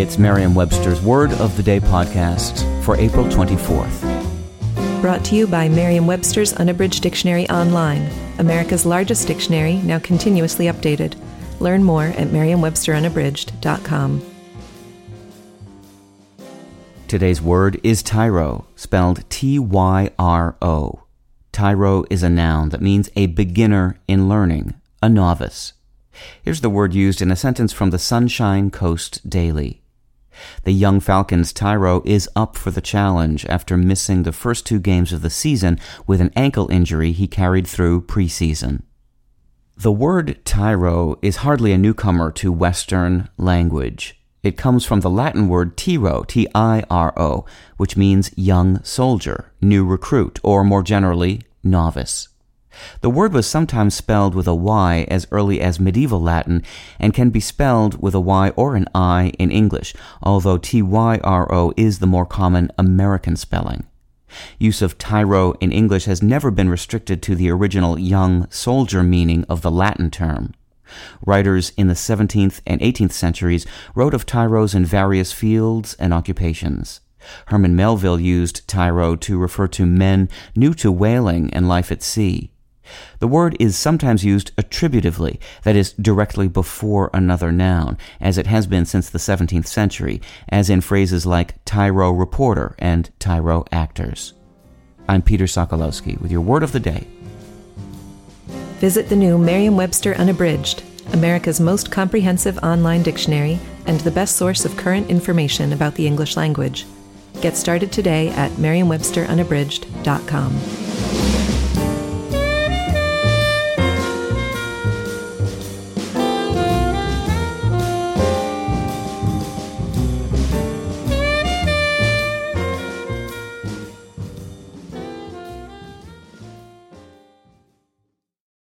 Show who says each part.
Speaker 1: It's Merriam-Webster's Word of the Day podcast for April 24th.
Speaker 2: Brought to you by Merriam-Webster's Unabridged Dictionary Online, America's largest dictionary, now continuously updated. Learn more at merriam-websterunabridged.com.
Speaker 1: Today's word is tyro, spelled T-Y-R-O. Tyro is a noun that means a beginner in learning, a novice. Here's the word used in a sentence from the Sunshine Coast Daily. The young Falcons' Tyro is up for the challenge after missing the first two games of the season with an ankle injury he carried through preseason. The word tyro is hardly a newcomer to Western language. It comes from the Latin word tiro, T-I-R-O, which means young soldier, new recruit, or more generally, novice. The word was sometimes spelled with a Y as early as medieval Latin and can be spelled with a Y or an I in English, although T-Y-R-O is the more common American spelling. Use of tyro in English has never been restricted to the original young soldier meaning of the Latin term. Writers in the 17th and 18th centuries wrote of tyros in various fields and occupations. Herman Melville used tyro to refer to men new to whaling and life at sea. The word is sometimes used attributively, that is, directly before another noun, as it has been since the 17th century, as in phrases like tyro reporter and tyro actors. I'm Peter Sokolowski with your word of the day.
Speaker 2: Visit the new Merriam Webster Unabridged, America's most comprehensive online dictionary and the best source of current information about the English language. Get started today at merriam-websterunabridged.com.